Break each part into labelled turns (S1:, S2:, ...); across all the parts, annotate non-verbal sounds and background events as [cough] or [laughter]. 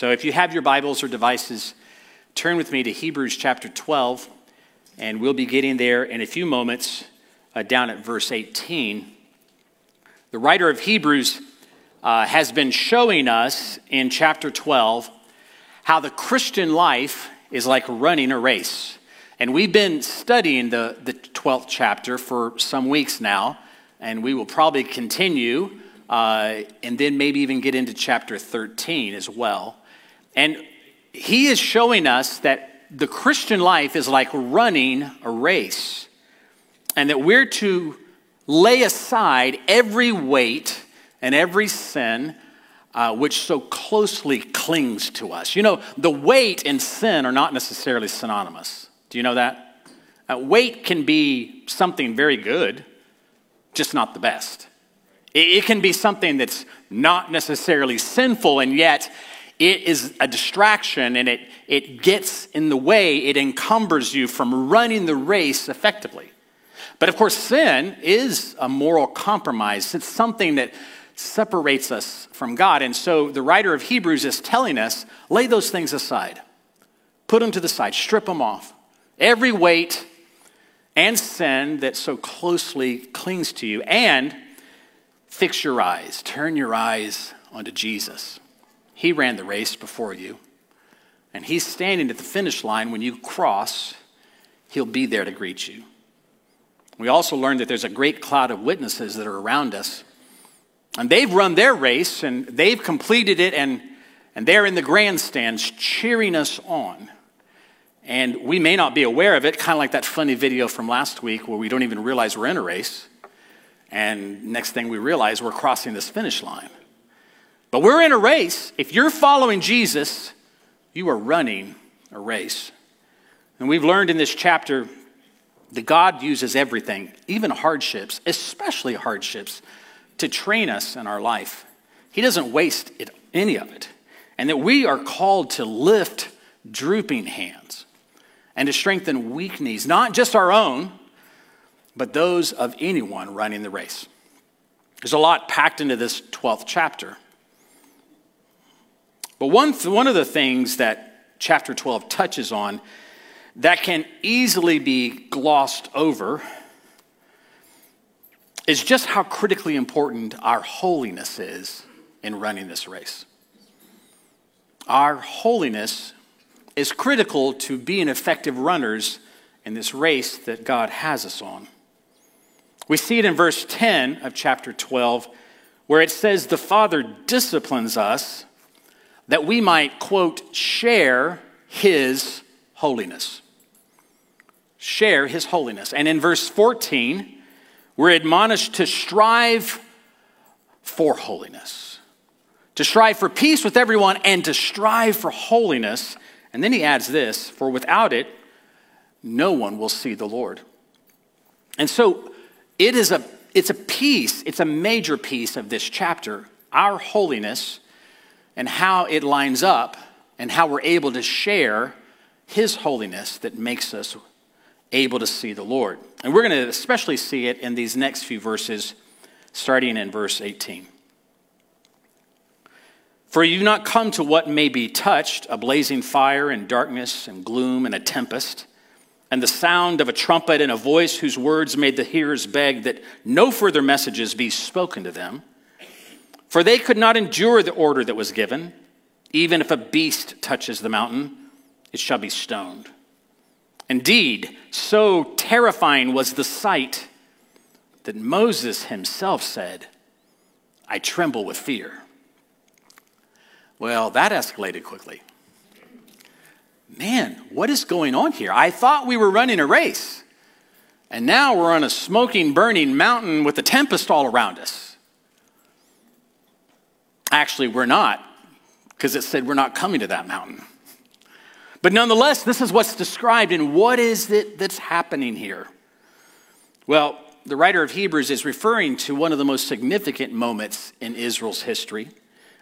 S1: So if you have your Bibles or devices, turn with me to Hebrews chapter 12, and we'll be getting there in a few moments uh, down at verse 18. The writer of Hebrews uh, has been showing us in chapter 12 how the Christian life is like running a race. And we've been studying the, the 12th chapter for some weeks now, and we will probably continue uh, and then maybe even get into chapter 13 as well. And he is showing us that the Christian life is like running a race, and that we're to lay aside every weight and every sin uh, which so closely clings to us. You know, the weight and sin are not necessarily synonymous. Do you know that? Uh, weight can be something very good, just not the best. It, it can be something that's not necessarily sinful, and yet it is a distraction and it, it gets in the way, it encumbers you from running the race effectively. But of course, sin is a moral compromise. It's something that separates us from God. And so the writer of Hebrews is telling us lay those things aside, put them to the side, strip them off. Every weight and sin that so closely clings to you, and fix your eyes, turn your eyes onto Jesus. He ran the race before you, and He's standing at the finish line when you cross. He'll be there to greet you. We also learned that there's a great cloud of witnesses that are around us and they've run their race and they've completed it, and, and they're in the grandstands cheering us on. And we may not be aware of it, kind of like that funny video from last week where we don't even realize we're in a race. And next thing we realize, we're crossing this finish line. But we're in a race. If you're following Jesus, you are running a race. And we've learned in this chapter that God uses everything, even hardships, especially hardships, to train us in our life. He doesn't waste it, any of it. And that we are called to lift drooping hands and to strengthen weak knees, not just our own, but those of anyone running the race. There's a lot packed into this 12th chapter. But one, th- one of the things that chapter 12 touches on that can easily be glossed over is just how critically important our holiness is in running this race. Our holiness is critical to being effective runners in this race that God has us on. We see it in verse 10 of chapter 12, where it says, The Father disciplines us that we might, quote, share his holiness. Share his holiness. And in verse 14, we're admonished to strive for holiness, to strive for peace with everyone, and to strive for holiness. And then he adds this for without it, no one will see the Lord. And so it is a it's a piece, it's a major piece of this chapter, our holiness and how it lines up and how we're able to share his holiness that makes us able to see the Lord. And we're going to especially see it in these next few verses, starting in verse 18. For you not come to what may be touched, a blazing fire and darkness and gloom and a tempest, and the sound of a trumpet and a voice whose words made the hearers beg that no further messages be spoken to them. For they could not endure the order that was given. Even if a beast touches the mountain, it shall be stoned. Indeed, so terrifying was the sight that Moses himself said, I tremble with fear. Well, that escalated quickly. Man, what is going on here? I thought we were running a race, and now we're on a smoking, burning mountain with a tempest all around us. Actually, we're not, because it said we're not coming to that mountain. But nonetheless, this is what's described, and what is it that's happening here? Well, the writer of Hebrews is referring to one of the most significant moments in Israel's history,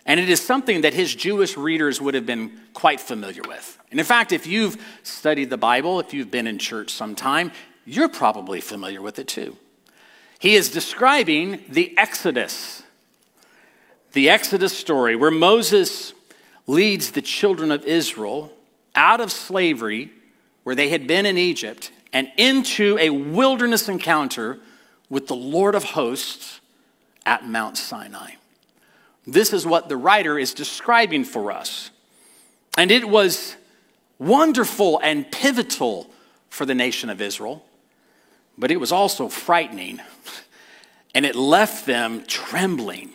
S1: and it is something that his Jewish readers would have been quite familiar with. And in fact, if you've studied the Bible, if you've been in church sometime, you're probably familiar with it too. He is describing the Exodus, the Exodus story where Moses leads the children of Israel out of slavery where they had been in Egypt and into a wilderness encounter with the Lord of hosts at Mount Sinai. This is what the writer is describing for us. And it was wonderful and pivotal for the nation of Israel, but it was also frightening. [laughs] And it left them trembling.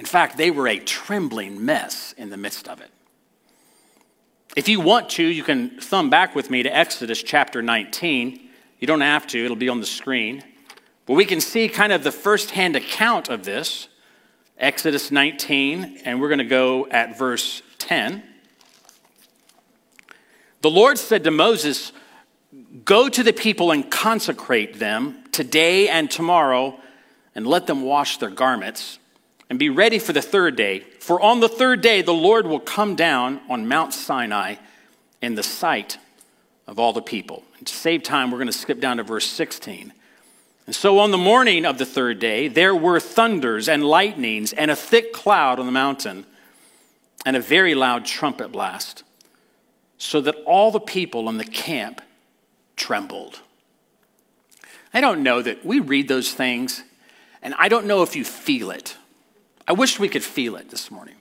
S1: In fact, they were a trembling mess in the midst of it. If you want to, you can thumb back with me to Exodus chapter 19. You don't have to, it'll be on the screen. But we can see kind of the firsthand account of this. Exodus 19, and we're going to go at verse 10. The Lord said to Moses, Go to the people and consecrate them today and tomorrow, and let them wash their garments, and be ready for the third day. For on the third day, the Lord will come down on Mount Sinai in the sight of all the people. And to save time, we're going to skip down to verse 16. And so on the morning of the third day, there were thunders and lightnings and a thick cloud on the mountain and a very loud trumpet blast so that all the people in the camp trembled. I don't know that we read those things, and I don't know if you feel it. I wish we could feel it this morning.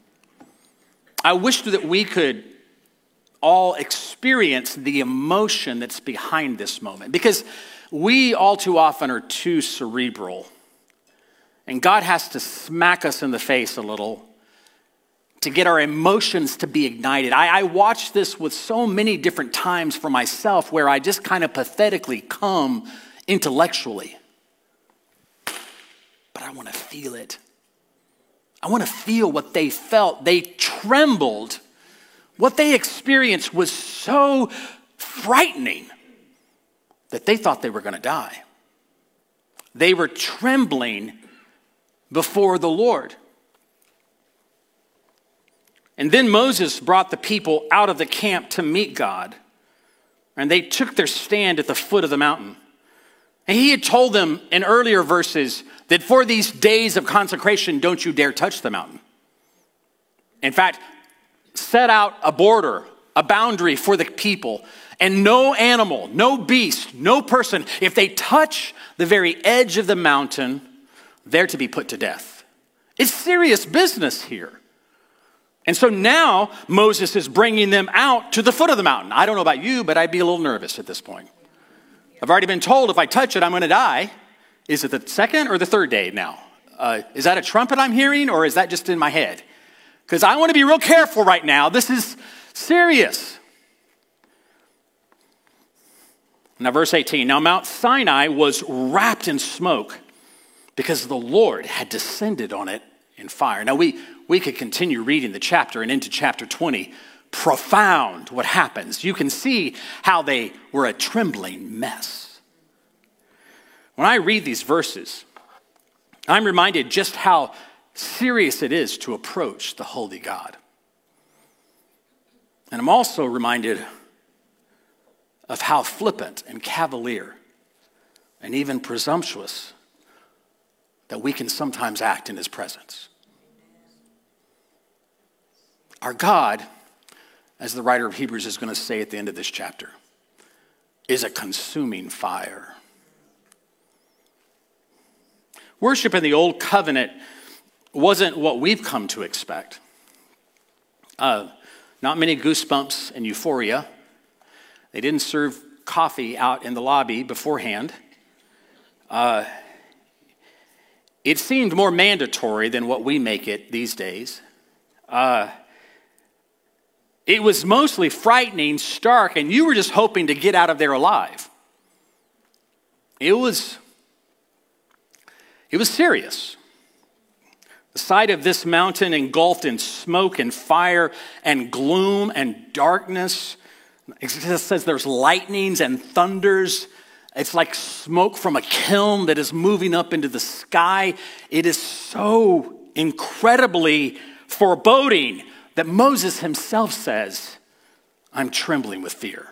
S1: I wish that we could all experience the emotion that's behind this moment because we all too often are too cerebral. And God has to smack us in the face a little to get our emotions to be ignited. I, I watch this with so many different times for myself where I just kind of pathetically come intellectually. But I want to feel it. I want to feel what they felt. They trembled. What they experienced was so frightening that they thought they were going to die. They were trembling before the Lord. And then Moses brought the people out of the camp to meet God. And they took their stand at the foot of the mountain. And he had told them in earlier verses that for these days of consecration, don't you dare touch the mountain. In fact, set out a border, a boundary for the people. And no animal, no beast, no person, if they touch the very edge of the mountain, they're to be put to death. It's serious business here. And so now Moses is bringing them out to the foot of the mountain. I don't know about you, but I'd be a little nervous at this point. I've already been told if I touch it, I'm going to die. Is it the second or the third day now? Uh, is that a trumpet I'm hearing, or is that just in my head? Because I want to be real careful right now. This is serious. Now, verse 18 Now, Mount Sinai was wrapped in smoke because the Lord had descended on it in fire. Now, we, we could continue reading the chapter and into chapter 20. Profound what happens. You can see how they were a trembling mess. When I read these verses, I'm reminded just how serious it is to approach the holy God. And I'm also reminded of how flippant and cavalier and even presumptuous that we can sometimes act in his presence. Our God, as the writer of Hebrews is going to say at the end of this chapter, is a consuming fire. Worship in the Old Covenant wasn't what we've come to expect. Uh, not many goosebumps and euphoria. They didn't serve coffee out in the lobby beforehand. Uh, it seemed more mandatory than what we make it these days. Uh, it was mostly frightening, stark, and you were just hoping to get out of there alive. It was, it was serious. The sight of this mountain engulfed in smoke and fire and gloom and darkness. It says there's lightnings and thunders it's like smoke from a kiln that is moving up into the sky. It is so incredibly foreboding that Moses himself says, I'm trembling with fear.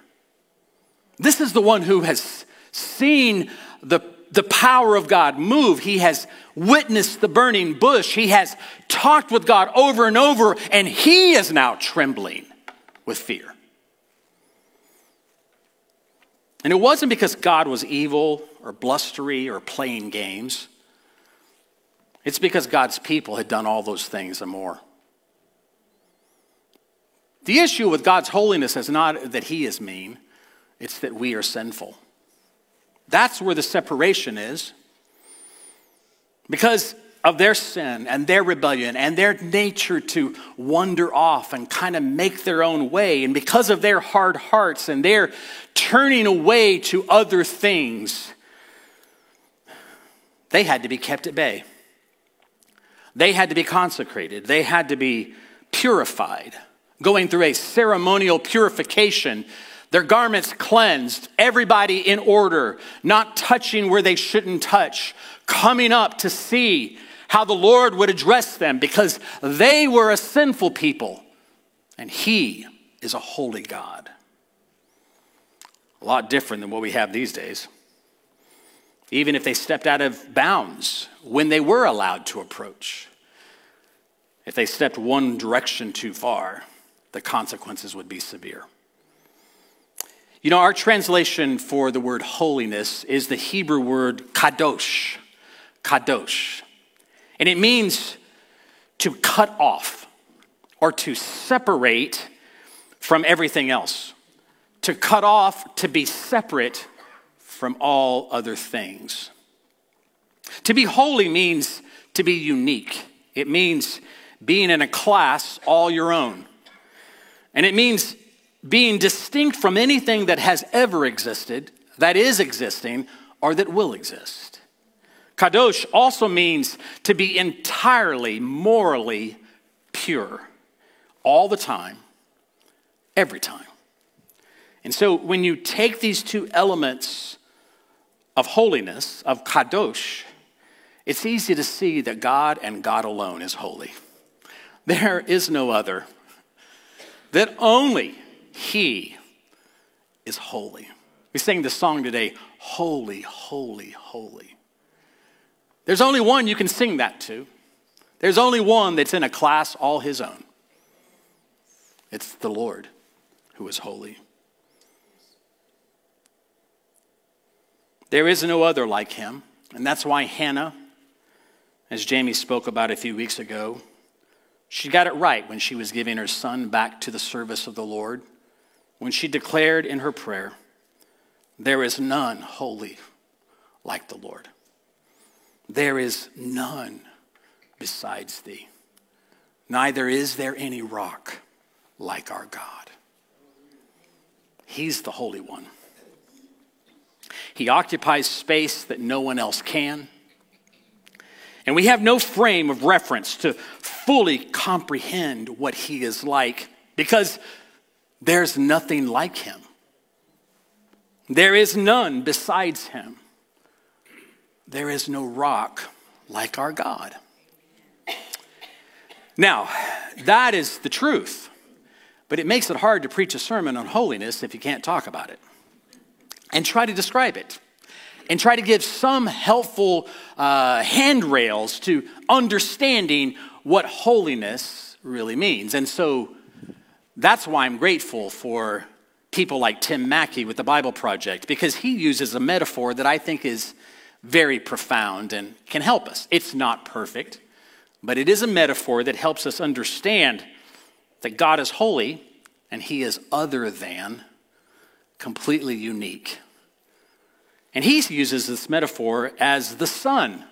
S1: This is the one who has seen the the power of God move. He has witnessed the burning bush. He has talked with God over and over, and he is now trembling with fear. And it wasn't because God was evil or blustery or playing games. It's because God's people had done all those things and more. The issue with God's holiness is not that He is mean, it's that we are sinful. That's where the separation is. Because of their sin and their rebellion and their nature to wander off and kind of make their own way, and because of their hard hearts and their turning away to other things, they had to be kept at bay. They had to be consecrated. They had to be purified, going through a ceremonial purification their garments cleansed, everybody in order, not touching where they shouldn't touch, coming up to see how the Lord would address them because they were a sinful people and He is a holy God. A lot different than what we have these days. Even if they stepped out of bounds when they were allowed to approach, if they stepped one direction too far, the consequences would be severe. You know, our translation for the word holiness is the Hebrew word kadosh. Kadosh. And it means to cut off or to separate from everything else. To cut off, to be separate from all other things. To be holy means to be unique, it means being in a class all your own. And it means being distinct from anything that has ever existed, that is existing, or that will exist. Kadosh also means to be entirely morally pure, all the time, every time. And so when you take these two elements of holiness, of Kadosh, it's easy to see that God and God alone is holy. There is no other. That only he is holy. We sang the song today, Holy, Holy, Holy. There's only one you can sing that to. There's only one that's in a class all his own. It's the Lord who is holy. There is no other like him. And that's why Hannah, as Jamie spoke about a few weeks ago, she got it right when she was giving her son back to the service of the Lord when she declared in her prayer, There is none holy like the Lord. There is none besides thee. Neither is there any rock like our God. He's the Holy One. He occupies space that no one else can. And we have no frame of reference to fully comprehend what he is like because there's nothing like him. There is none besides him. There is no rock like our God. Now, that is the truth, but it makes it hard to preach a sermon on holiness if you can't talk about it and try to describe it and try to give some helpful uh, handrails to understanding what holiness really means. And so that's why I'm grateful for people like Tim Mackie with the Bible Project, because he uses a metaphor that I think is very profound and can help us. It's not perfect, but it is a metaphor that helps us understand that God is holy and he is other than, completely unique. And he uses this metaphor as the sun.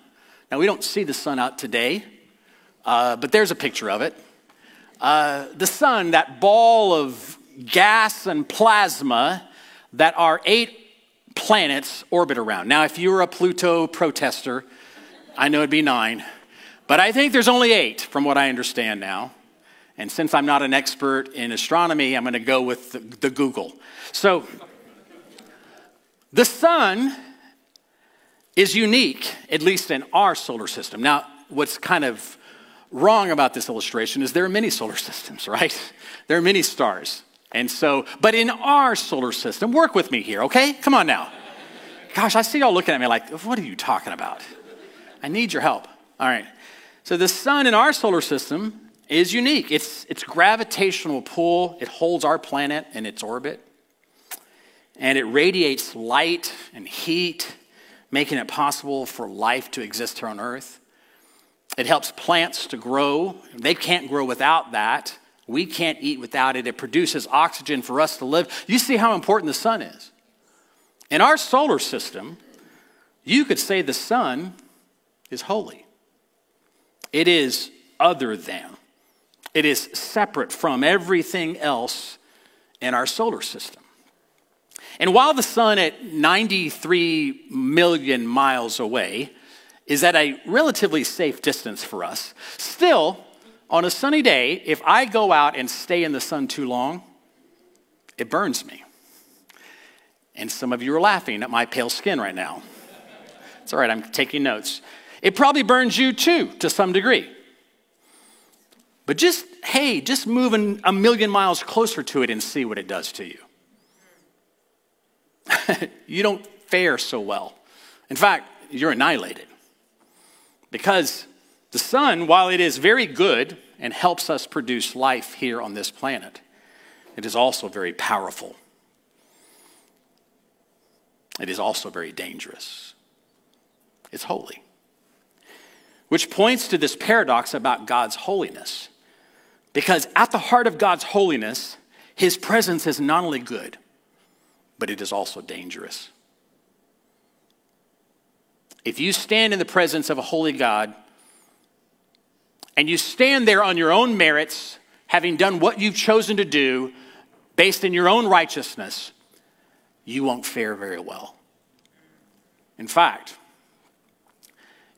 S1: Now, we don't see the sun out today, uh, but there's a picture of it. Uh, the sun, that ball of gas and plasma that our eight planets orbit around. Now, if you were a Pluto protester, I know it'd be nine, but I think there's only eight from what I understand now. And since I'm not an expert in astronomy, I'm going to go with the, the Google. So, the sun is unique, at least in our solar system. Now, what's kind of wrong about this illustration is there are many solar systems, [laughs] right? There are many stars. And so, but in our solar system, work with me here, okay? Come on now. Gosh, I see y'all looking at me like, what are you talking about? I need your help. All right. So the sun in our solar system is unique. It's its gravitational pull, it holds our planet in its orbit. And it radiates light and heat, making it possible for life to exist here on Earth. It helps plants to grow. They can't grow without that. We can't eat without it. It produces oxygen for us to live. You see how important the sun is. In our solar system, you could say the sun is holy. It is other than. It is separate from everything else in our solar system. And while the sun at 93 million miles away is at a relatively safe distance for us, still, on a sunny day, if I go out and stay in the sun too long, it burns me. And some of you are laughing at my pale skin right now. It's all right, I'm taking notes. It probably burns you too, to some degree. But just, hey, just move a million miles closer to it and see what it does to you. [laughs] you don't fare so well. In fact, you're annihilated. Because the sun, while it is very good and helps us produce life here on this planet, it is also very powerful it is also very dangerous. It's holy. Which points to this paradox about God's holiness. Because at the heart of God's holiness, his presence is not only good, but it is also dangerous. If you stand in the presence of a holy God and you stand there on your own merits, having done what you've chosen to do based in your own righteousness, you won't fare very well. In fact,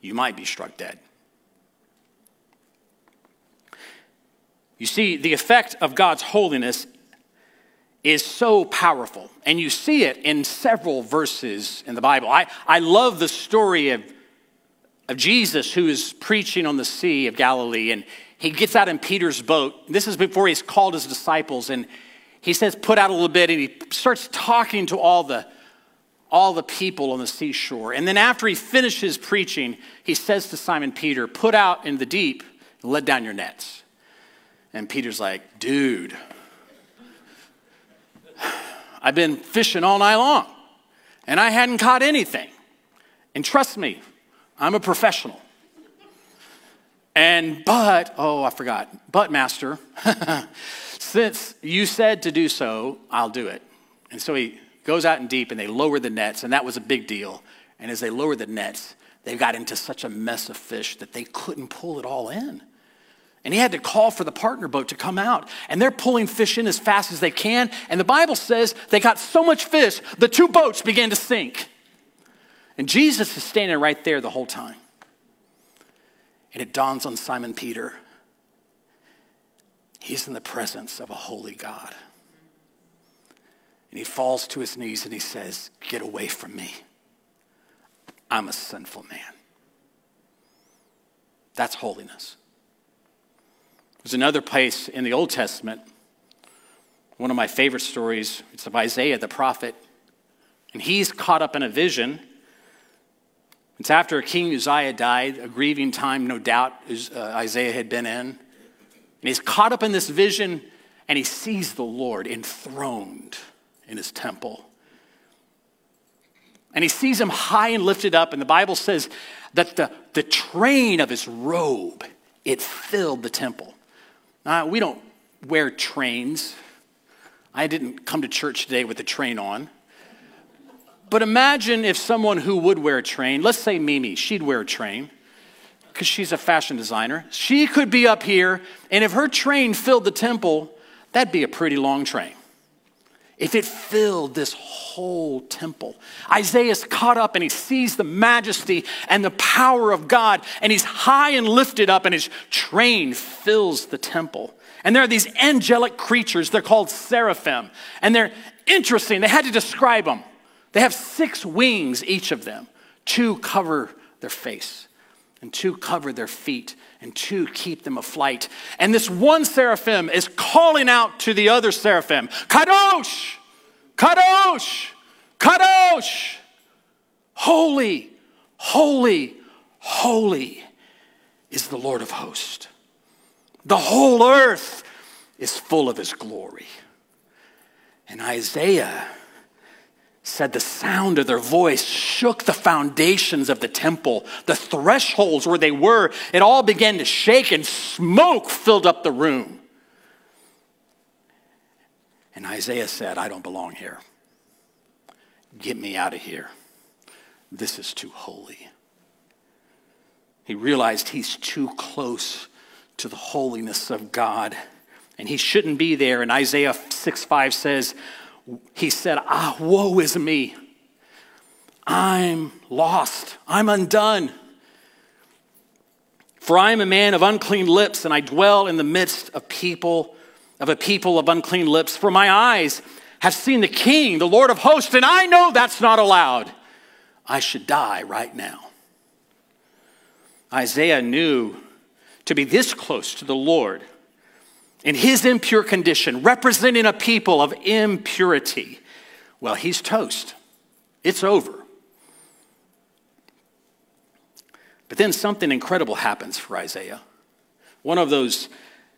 S1: you might be struck dead. You see, the effect of God's holiness is so powerful, and you see it in several verses in the Bible. I, I love the story of, of Jesus who is preaching on the Sea of Galilee, and he gets out in Peter's boat. This is before he's called his disciples, and he says, Put out a little bit, and he starts talking to all the, all the people on the seashore. And then after he finishes preaching, he says to Simon Peter, Put out in the deep and let down your nets. And Peter's like, Dude, I've been fishing all night long and I hadn't caught anything. And trust me, I'm a professional. And, but, oh, I forgot, but, Master, [laughs] since you said to do so, I'll do it. And so he goes out in deep and they lower the nets, and that was a big deal. And as they lower the nets, they got into such a mess of fish that they couldn't pull it all in. And he had to call for the partner boat to come out. And they're pulling fish in as fast as they can. And the Bible says they got so much fish, the two boats began to sink. And Jesus is standing right there the whole time. And it dawns on Simon Peter he's in the presence of a holy God. And he falls to his knees and he says, Get away from me. I'm a sinful man. That's holiness. There's another place in the Old Testament, one of my favorite stories. It's of Isaiah the prophet. And he's caught up in a vision. It's after King Uzziah died, a grieving time, no doubt, uh, Isaiah had been in. And he's caught up in this vision and he sees the Lord enthroned in his temple. And he sees him high and lifted up, and the Bible says that the, the train of his robe, it filled the temple. Now, we don't wear trains. I didn't come to church today with a train on. But imagine if someone who would wear a train, let's say Mimi, she'd wear a train because she's a fashion designer. She could be up here, and if her train filled the temple, that'd be a pretty long train if it filled this whole temple. Isaiah is caught up and he sees the majesty and the power of God, and he's high and lifted up, and his train fills the temple. And there are these angelic creatures, they're called seraphim, and they're interesting. They had to describe them. They have six wings, each of them. Two cover their face, and two cover their feet, and two keep them aflight. And this one seraphim is calling out to the other seraphim, Kadosh, Kadosh, Kadosh. Holy, holy, holy is the Lord of hosts. The whole earth is full of his glory. And Isaiah said the sound of their voice shook the foundations of the temple, the thresholds where they were. It all began to shake, and smoke filled up the room. And Isaiah said, I don't belong here. Get me out of here. This is too holy. He realized he's too close to the holiness of God and he shouldn't be there. And Isaiah 6 5 says, He said, Ah, woe is me. I'm lost. I'm undone. For I am a man of unclean lips, and I dwell in the midst of people, of a people of unclean lips. For my eyes have seen the King, the Lord of hosts, and I know that's not allowed. I should die right now. Isaiah knew to be this close to the Lord in his impure condition, representing a people of impurity, well, he's toast. It's over. But then something incredible happens for Isaiah. One of those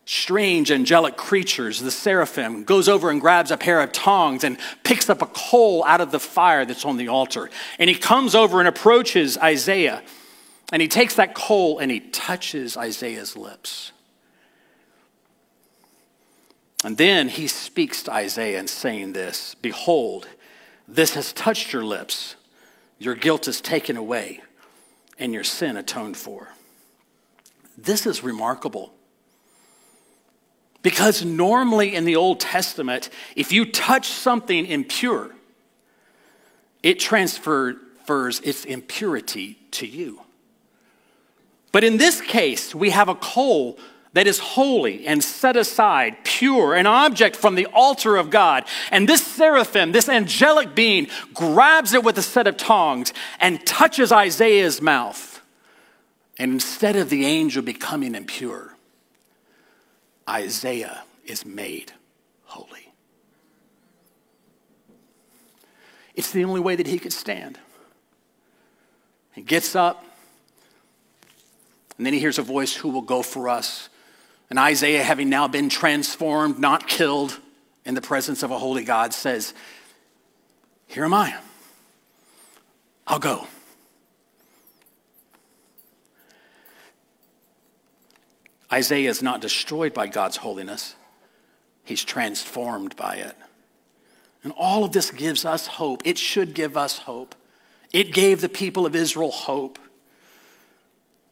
S1: strange angelic creatures, the seraphim, goes over and grabs a pair of tongs and picks up a coal out of the fire that's on the altar. And he comes over and approaches Isaiah. And he takes that coal and he touches Isaiah's lips. And then he speaks to Isaiah and saying this Behold, this has touched your lips. Your guilt is taken away and your sin atoned for. This is remarkable. Because normally in the Old Testament, if you touch something impure, it transfers its impurity to you. But in this case, we have a coal that is holy and set aside, pure, an object from the altar of God. And this seraphim, this angelic being, grabs it with a set of tongs and touches Isaiah's mouth. And instead of the angel becoming impure, Isaiah is made holy. It's the only way that he could stand. He gets up, and then he hears a voice who will go for us and Isaiah, having now been transformed, not killed in the presence of a holy God, says, Here am I. I'll go. Isaiah is not destroyed by God's holiness, he's transformed by it. And all of this gives us hope. It should give us hope. It gave the people of Israel hope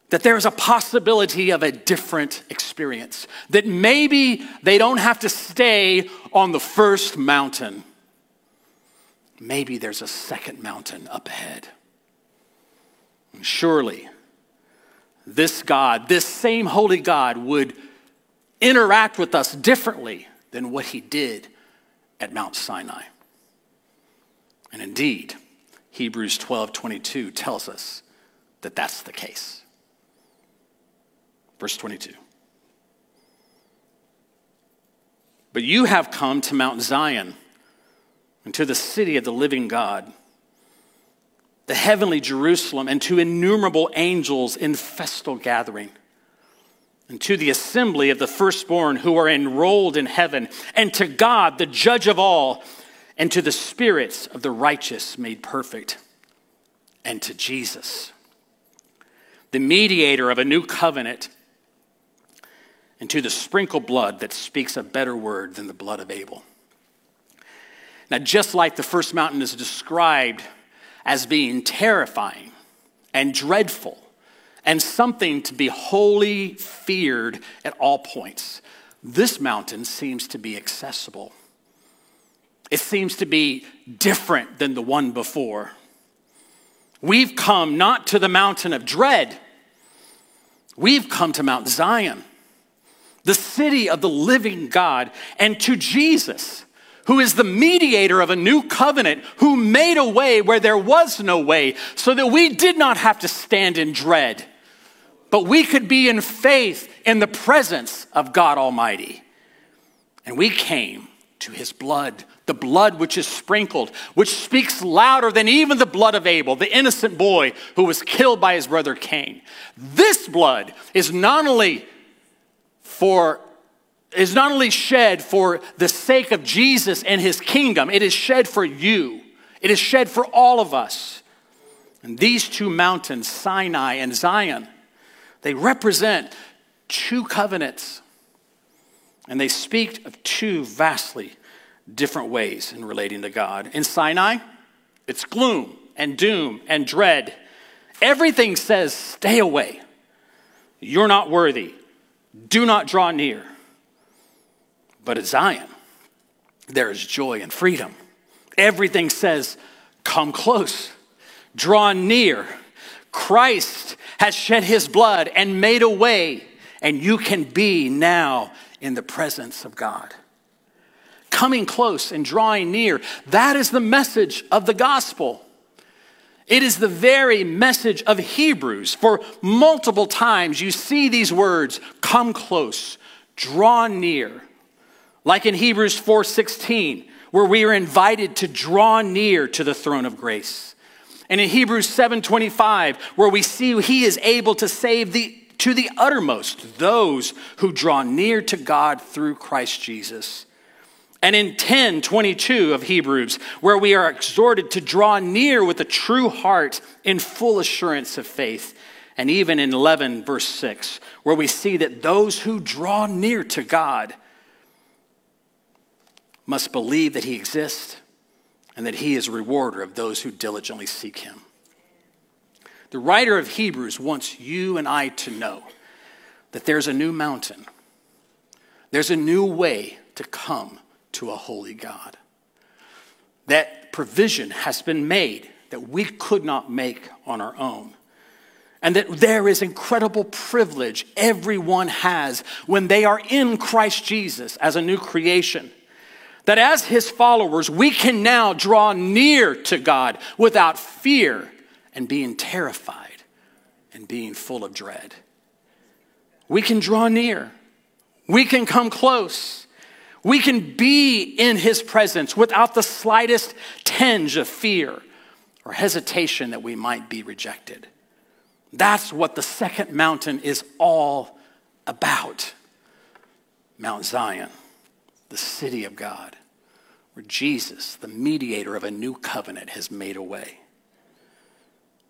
S1: that there is a possibility of a different experience, that maybe they don't have to stay on the first mountain. Maybe there's a second mountain up ahead. And surely, this God, this same holy God, would interact with us differently than what he did at Mount Sinai. And indeed, Hebrews 12 22 tells us that that's the case. Verse 22. But you have come to Mount Zion and to the city of the living God, the heavenly Jerusalem, and to innumerable angels in festal gathering, and to the assembly of the firstborn who are enrolled in heaven, and to God, the judge of all, and to the spirits of the righteous made perfect, and to Jesus, the mediator of a new covenant and to the sprinkled blood that speaks a better word than the blood of Abel. Now, just like the first mountain is described as being terrifying and dreadful and something to be wholly feared at all points, this mountain seems to be accessible. It seems to be different than the one before. We've come not to the mountain of dread, we've come to Mount Zion the city of the living God, and to Jesus, who is the mediator of a new covenant, who made a way where there was no way, so that we did not have to stand in dread, but we could be in faith in the presence of God Almighty. And we came to his blood, the blood which is sprinkled, which speaks louder than even the blood of Abel, the innocent boy who was killed by his brother Cain. This blood is not only for is not only shed for the sake of Jesus and his kingdom, it is shed for you. It is shed for all of us. And these two mountains, Sinai and Zion, they represent two covenants and they speak of two vastly different ways in relating to God. In Sinai, it's gloom and doom and dread. Everything says, stay away. You're not worthy. Do not draw near. But at Zion, there is joy and freedom. Everything says, come close, draw near. Christ has shed his blood and made a way, and you can be now in the presence of God. Coming close and drawing near, that is the message of the gospel. It is the very message of Hebrews. For multiple times you see these words come close, draw near. Like in Hebrews 4:16, where we are invited to draw near to the throne of grace. And in Hebrews 7:25, where we see he is able to save the to the uttermost those who draw near to God through Christ Jesus. And in 10:22 of Hebrews, where we are exhorted to draw near with a true heart in full assurance of faith. And even in 11 verse 6, where we see that those who draw near to God must believe that he exists and that he is a rewarder of those who diligently seek him. The writer of Hebrews wants you and I to know that there's a new mountain, there's a new way to come to a holy God. That provision has been made that we could not make on our own. And that there is incredible privilege everyone has when they are in Christ Jesus as a new creation. That as his followers, we can now draw near to God without fear and being terrified and being full of dread. We can draw near, we can come close. We can be in his presence without the slightest tinge of fear or hesitation that we might be rejected. That's what the second mountain is all about Mount Zion, the city of God, where Jesus, the mediator of a new covenant, has made a way.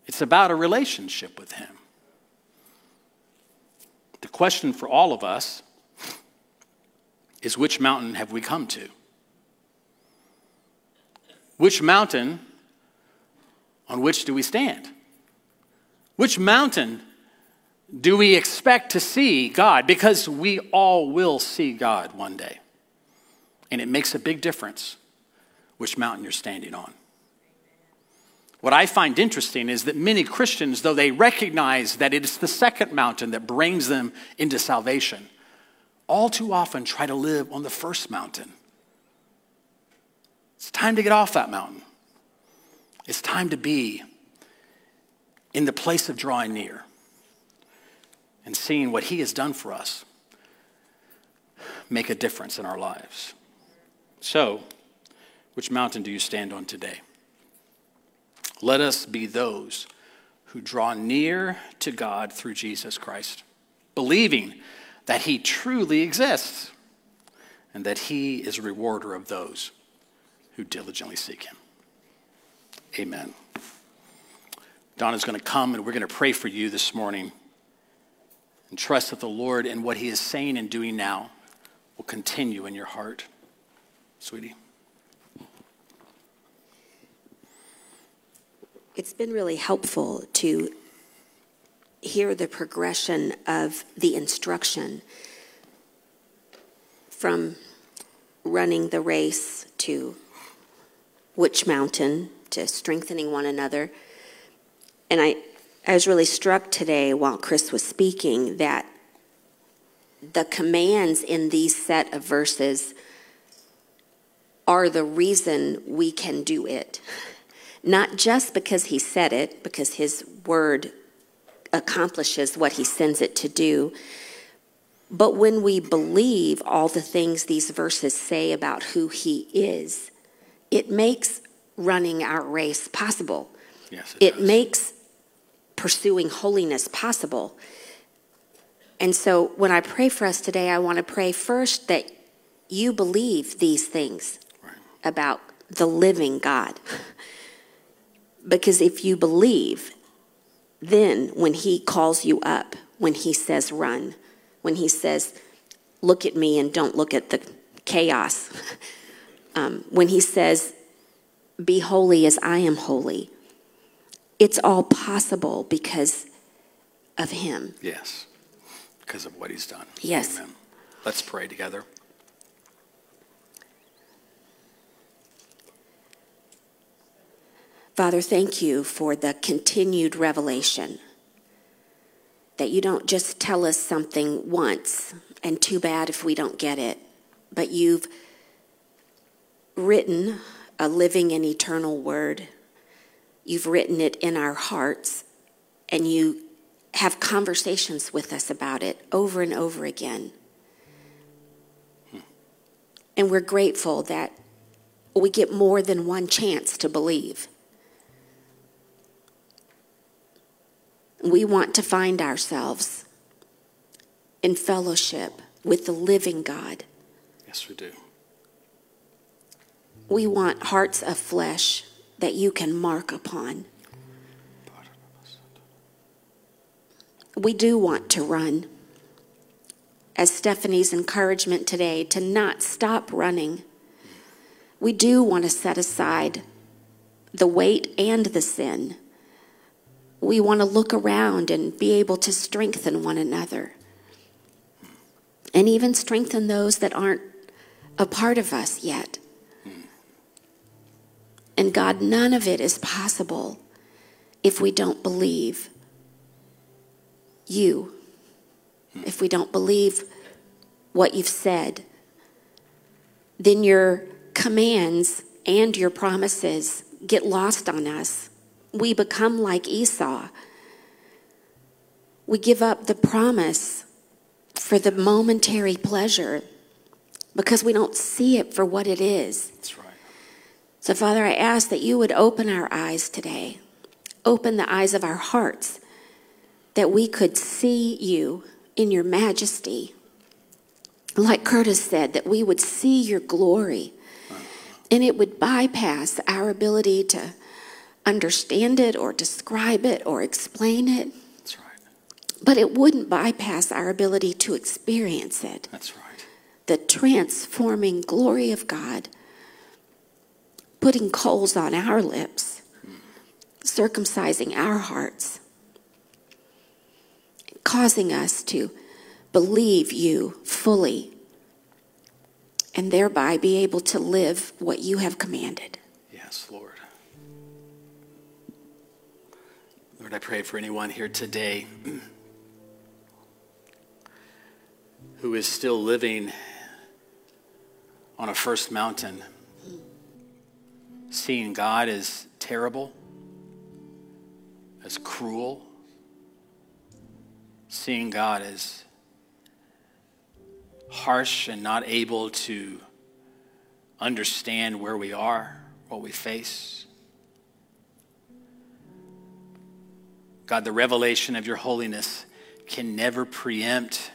S1: It's about a relationship with Him. The question for all of us is which mountain have we come to? Which mountain on which do we stand? Which mountain do we expect to see God? Because we all will see God one day. And it makes a big difference which mountain you're standing on. What I find interesting is that many Christians, though they recognize that it is the second mountain that brings them into salvation, all too often try to live on the first mountain. It's time to get off that mountain. It's time to be in the place of drawing near and seeing what He has done for us make a difference in our lives. So, which mountain do you stand on today? Let us be those who draw near to God through Jesus Christ, believing that He truly exists and that He is a rewarder of those who diligently seek Him. Amen. Donna's going to come and we're going to pray for you this morning and trust that the Lord and what He is saying and doing now will continue in your heart. Sweetie.
S2: it's been really helpful to hear the progression of the instruction from running the race to which mountain to strengthening one another. And I, I was really struck today while Chris was speaking that the commands in these set of verses are the reason we can do it [laughs] not just because he said it, because his word accomplishes what he sends it to do, But when we believe all the things these verses say about who he is, it makes running our race possible.
S1: Yes,
S2: It
S1: does.
S2: makes pursuing holiness possible. And so when I pray for us today, I want to pray first that you believe these things
S1: Right.
S2: about the living God. [laughs] Because if you believe, then when he calls you up, when he says run, when he says look at me and don't look at the chaos, [laughs] um, when he says be holy as I am holy, it's all possible because of him.
S1: Yes, because of what he's done.
S2: Yes.
S1: Amen. Let's pray together.
S2: Father, thank you for the continued revelation that you don't just tell us something once, and too bad if we don't get it, but you've written a living and eternal word. You've written it in our hearts, and you have conversations with us about it over and over again. And we're grateful that we get more than one chance to believe. We want to find ourselves in fellowship with the living God.
S1: Yes, we do.
S2: We want hearts of flesh that you can mark upon. We do want to run. As Stephanie's encouragement today, to not stop running. We do want to set aside the weight and the sin. We want to look around and be able to strengthen one another. And even strengthen those that aren't a part of us yet. And God, none of it is possible if we don't believe you, if we don't believe what you've said. Then your commands and your promises get lost on us. We become like Esau. We give up the promise for the momentary pleasure because we don't see it for what it is.
S1: That's right.
S2: So, Father, I ask that you would open our eyes today, open the eyes of our hearts, that we could see you in your majesty. Like Curtis said, that we would see your glory uh-huh. and it would bypass our ability to understand it or describe it or explain it,
S1: That's right.
S2: but it wouldn't bypass our ability to experience it
S1: That's right.
S2: the transforming glory of God, putting coals on our lips, circumcising our hearts, causing us to believe you fully, and thereby be able to live what you have commanded.
S1: Yes, Lord. Lord, I pray for anyone here today who is still living on a first mountain, seeing God as terrible, as cruel, seeing God as harsh and not able to understand where we are, what we face. God, the revelation of your holiness can never preempt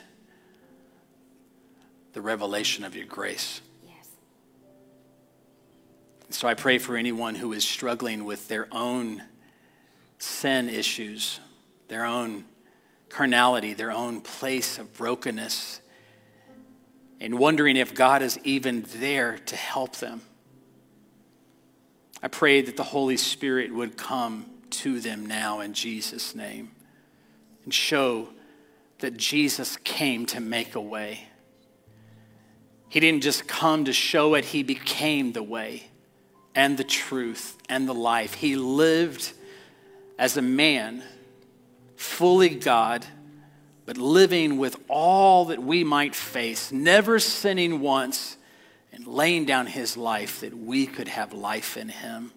S1: the revelation of your grace.
S2: Yes.
S1: So I pray for anyone who is struggling with their own sin issues, their own carnality, their own place of brokenness, and wondering if God is even there to help them. I pray that the Holy Spirit would come to them now in Jesus' name and show that Jesus came to make a way. He didn't just come to show it, He became the way and the truth and the life. He lived as a man, fully God, but living with all that we might face, never sinning once, and laying down his life that we could have life in him.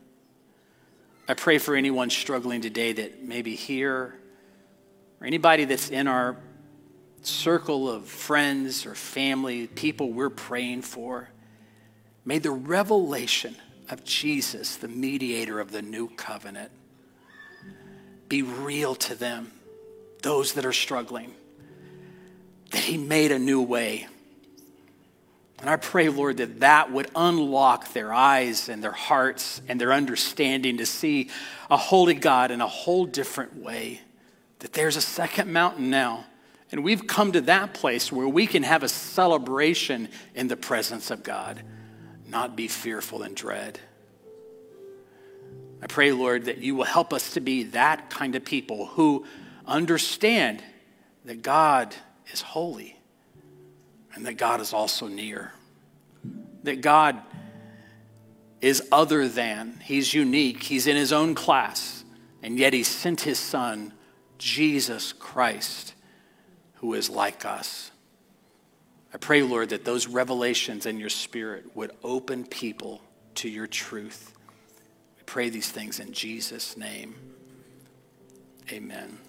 S1: I pray for anyone struggling today that maybe here, or anybody that's in our circle of friends or family, people we're praying for, may the revelation of Jesus, the mediator of the new covenant, be real to them, those that are struggling, that He made a new way. And I pray, Lord, that that would unlock their eyes and their hearts and their understanding to see a holy God in a whole different way. That there's a second mountain now. And we've come to that place where we can have a celebration in the presence of God, not be fearful and dread. I pray, Lord, that you will help us to be that kind of people who understand that God is holy and that God is also near. That God is other than, He's unique, He's in His own class, and yet He sent His Son, Jesus Christ, who is like us. I pray, Lord, that those revelations in your spirit would open people to your truth We pray these things in Jesus' name. Amen.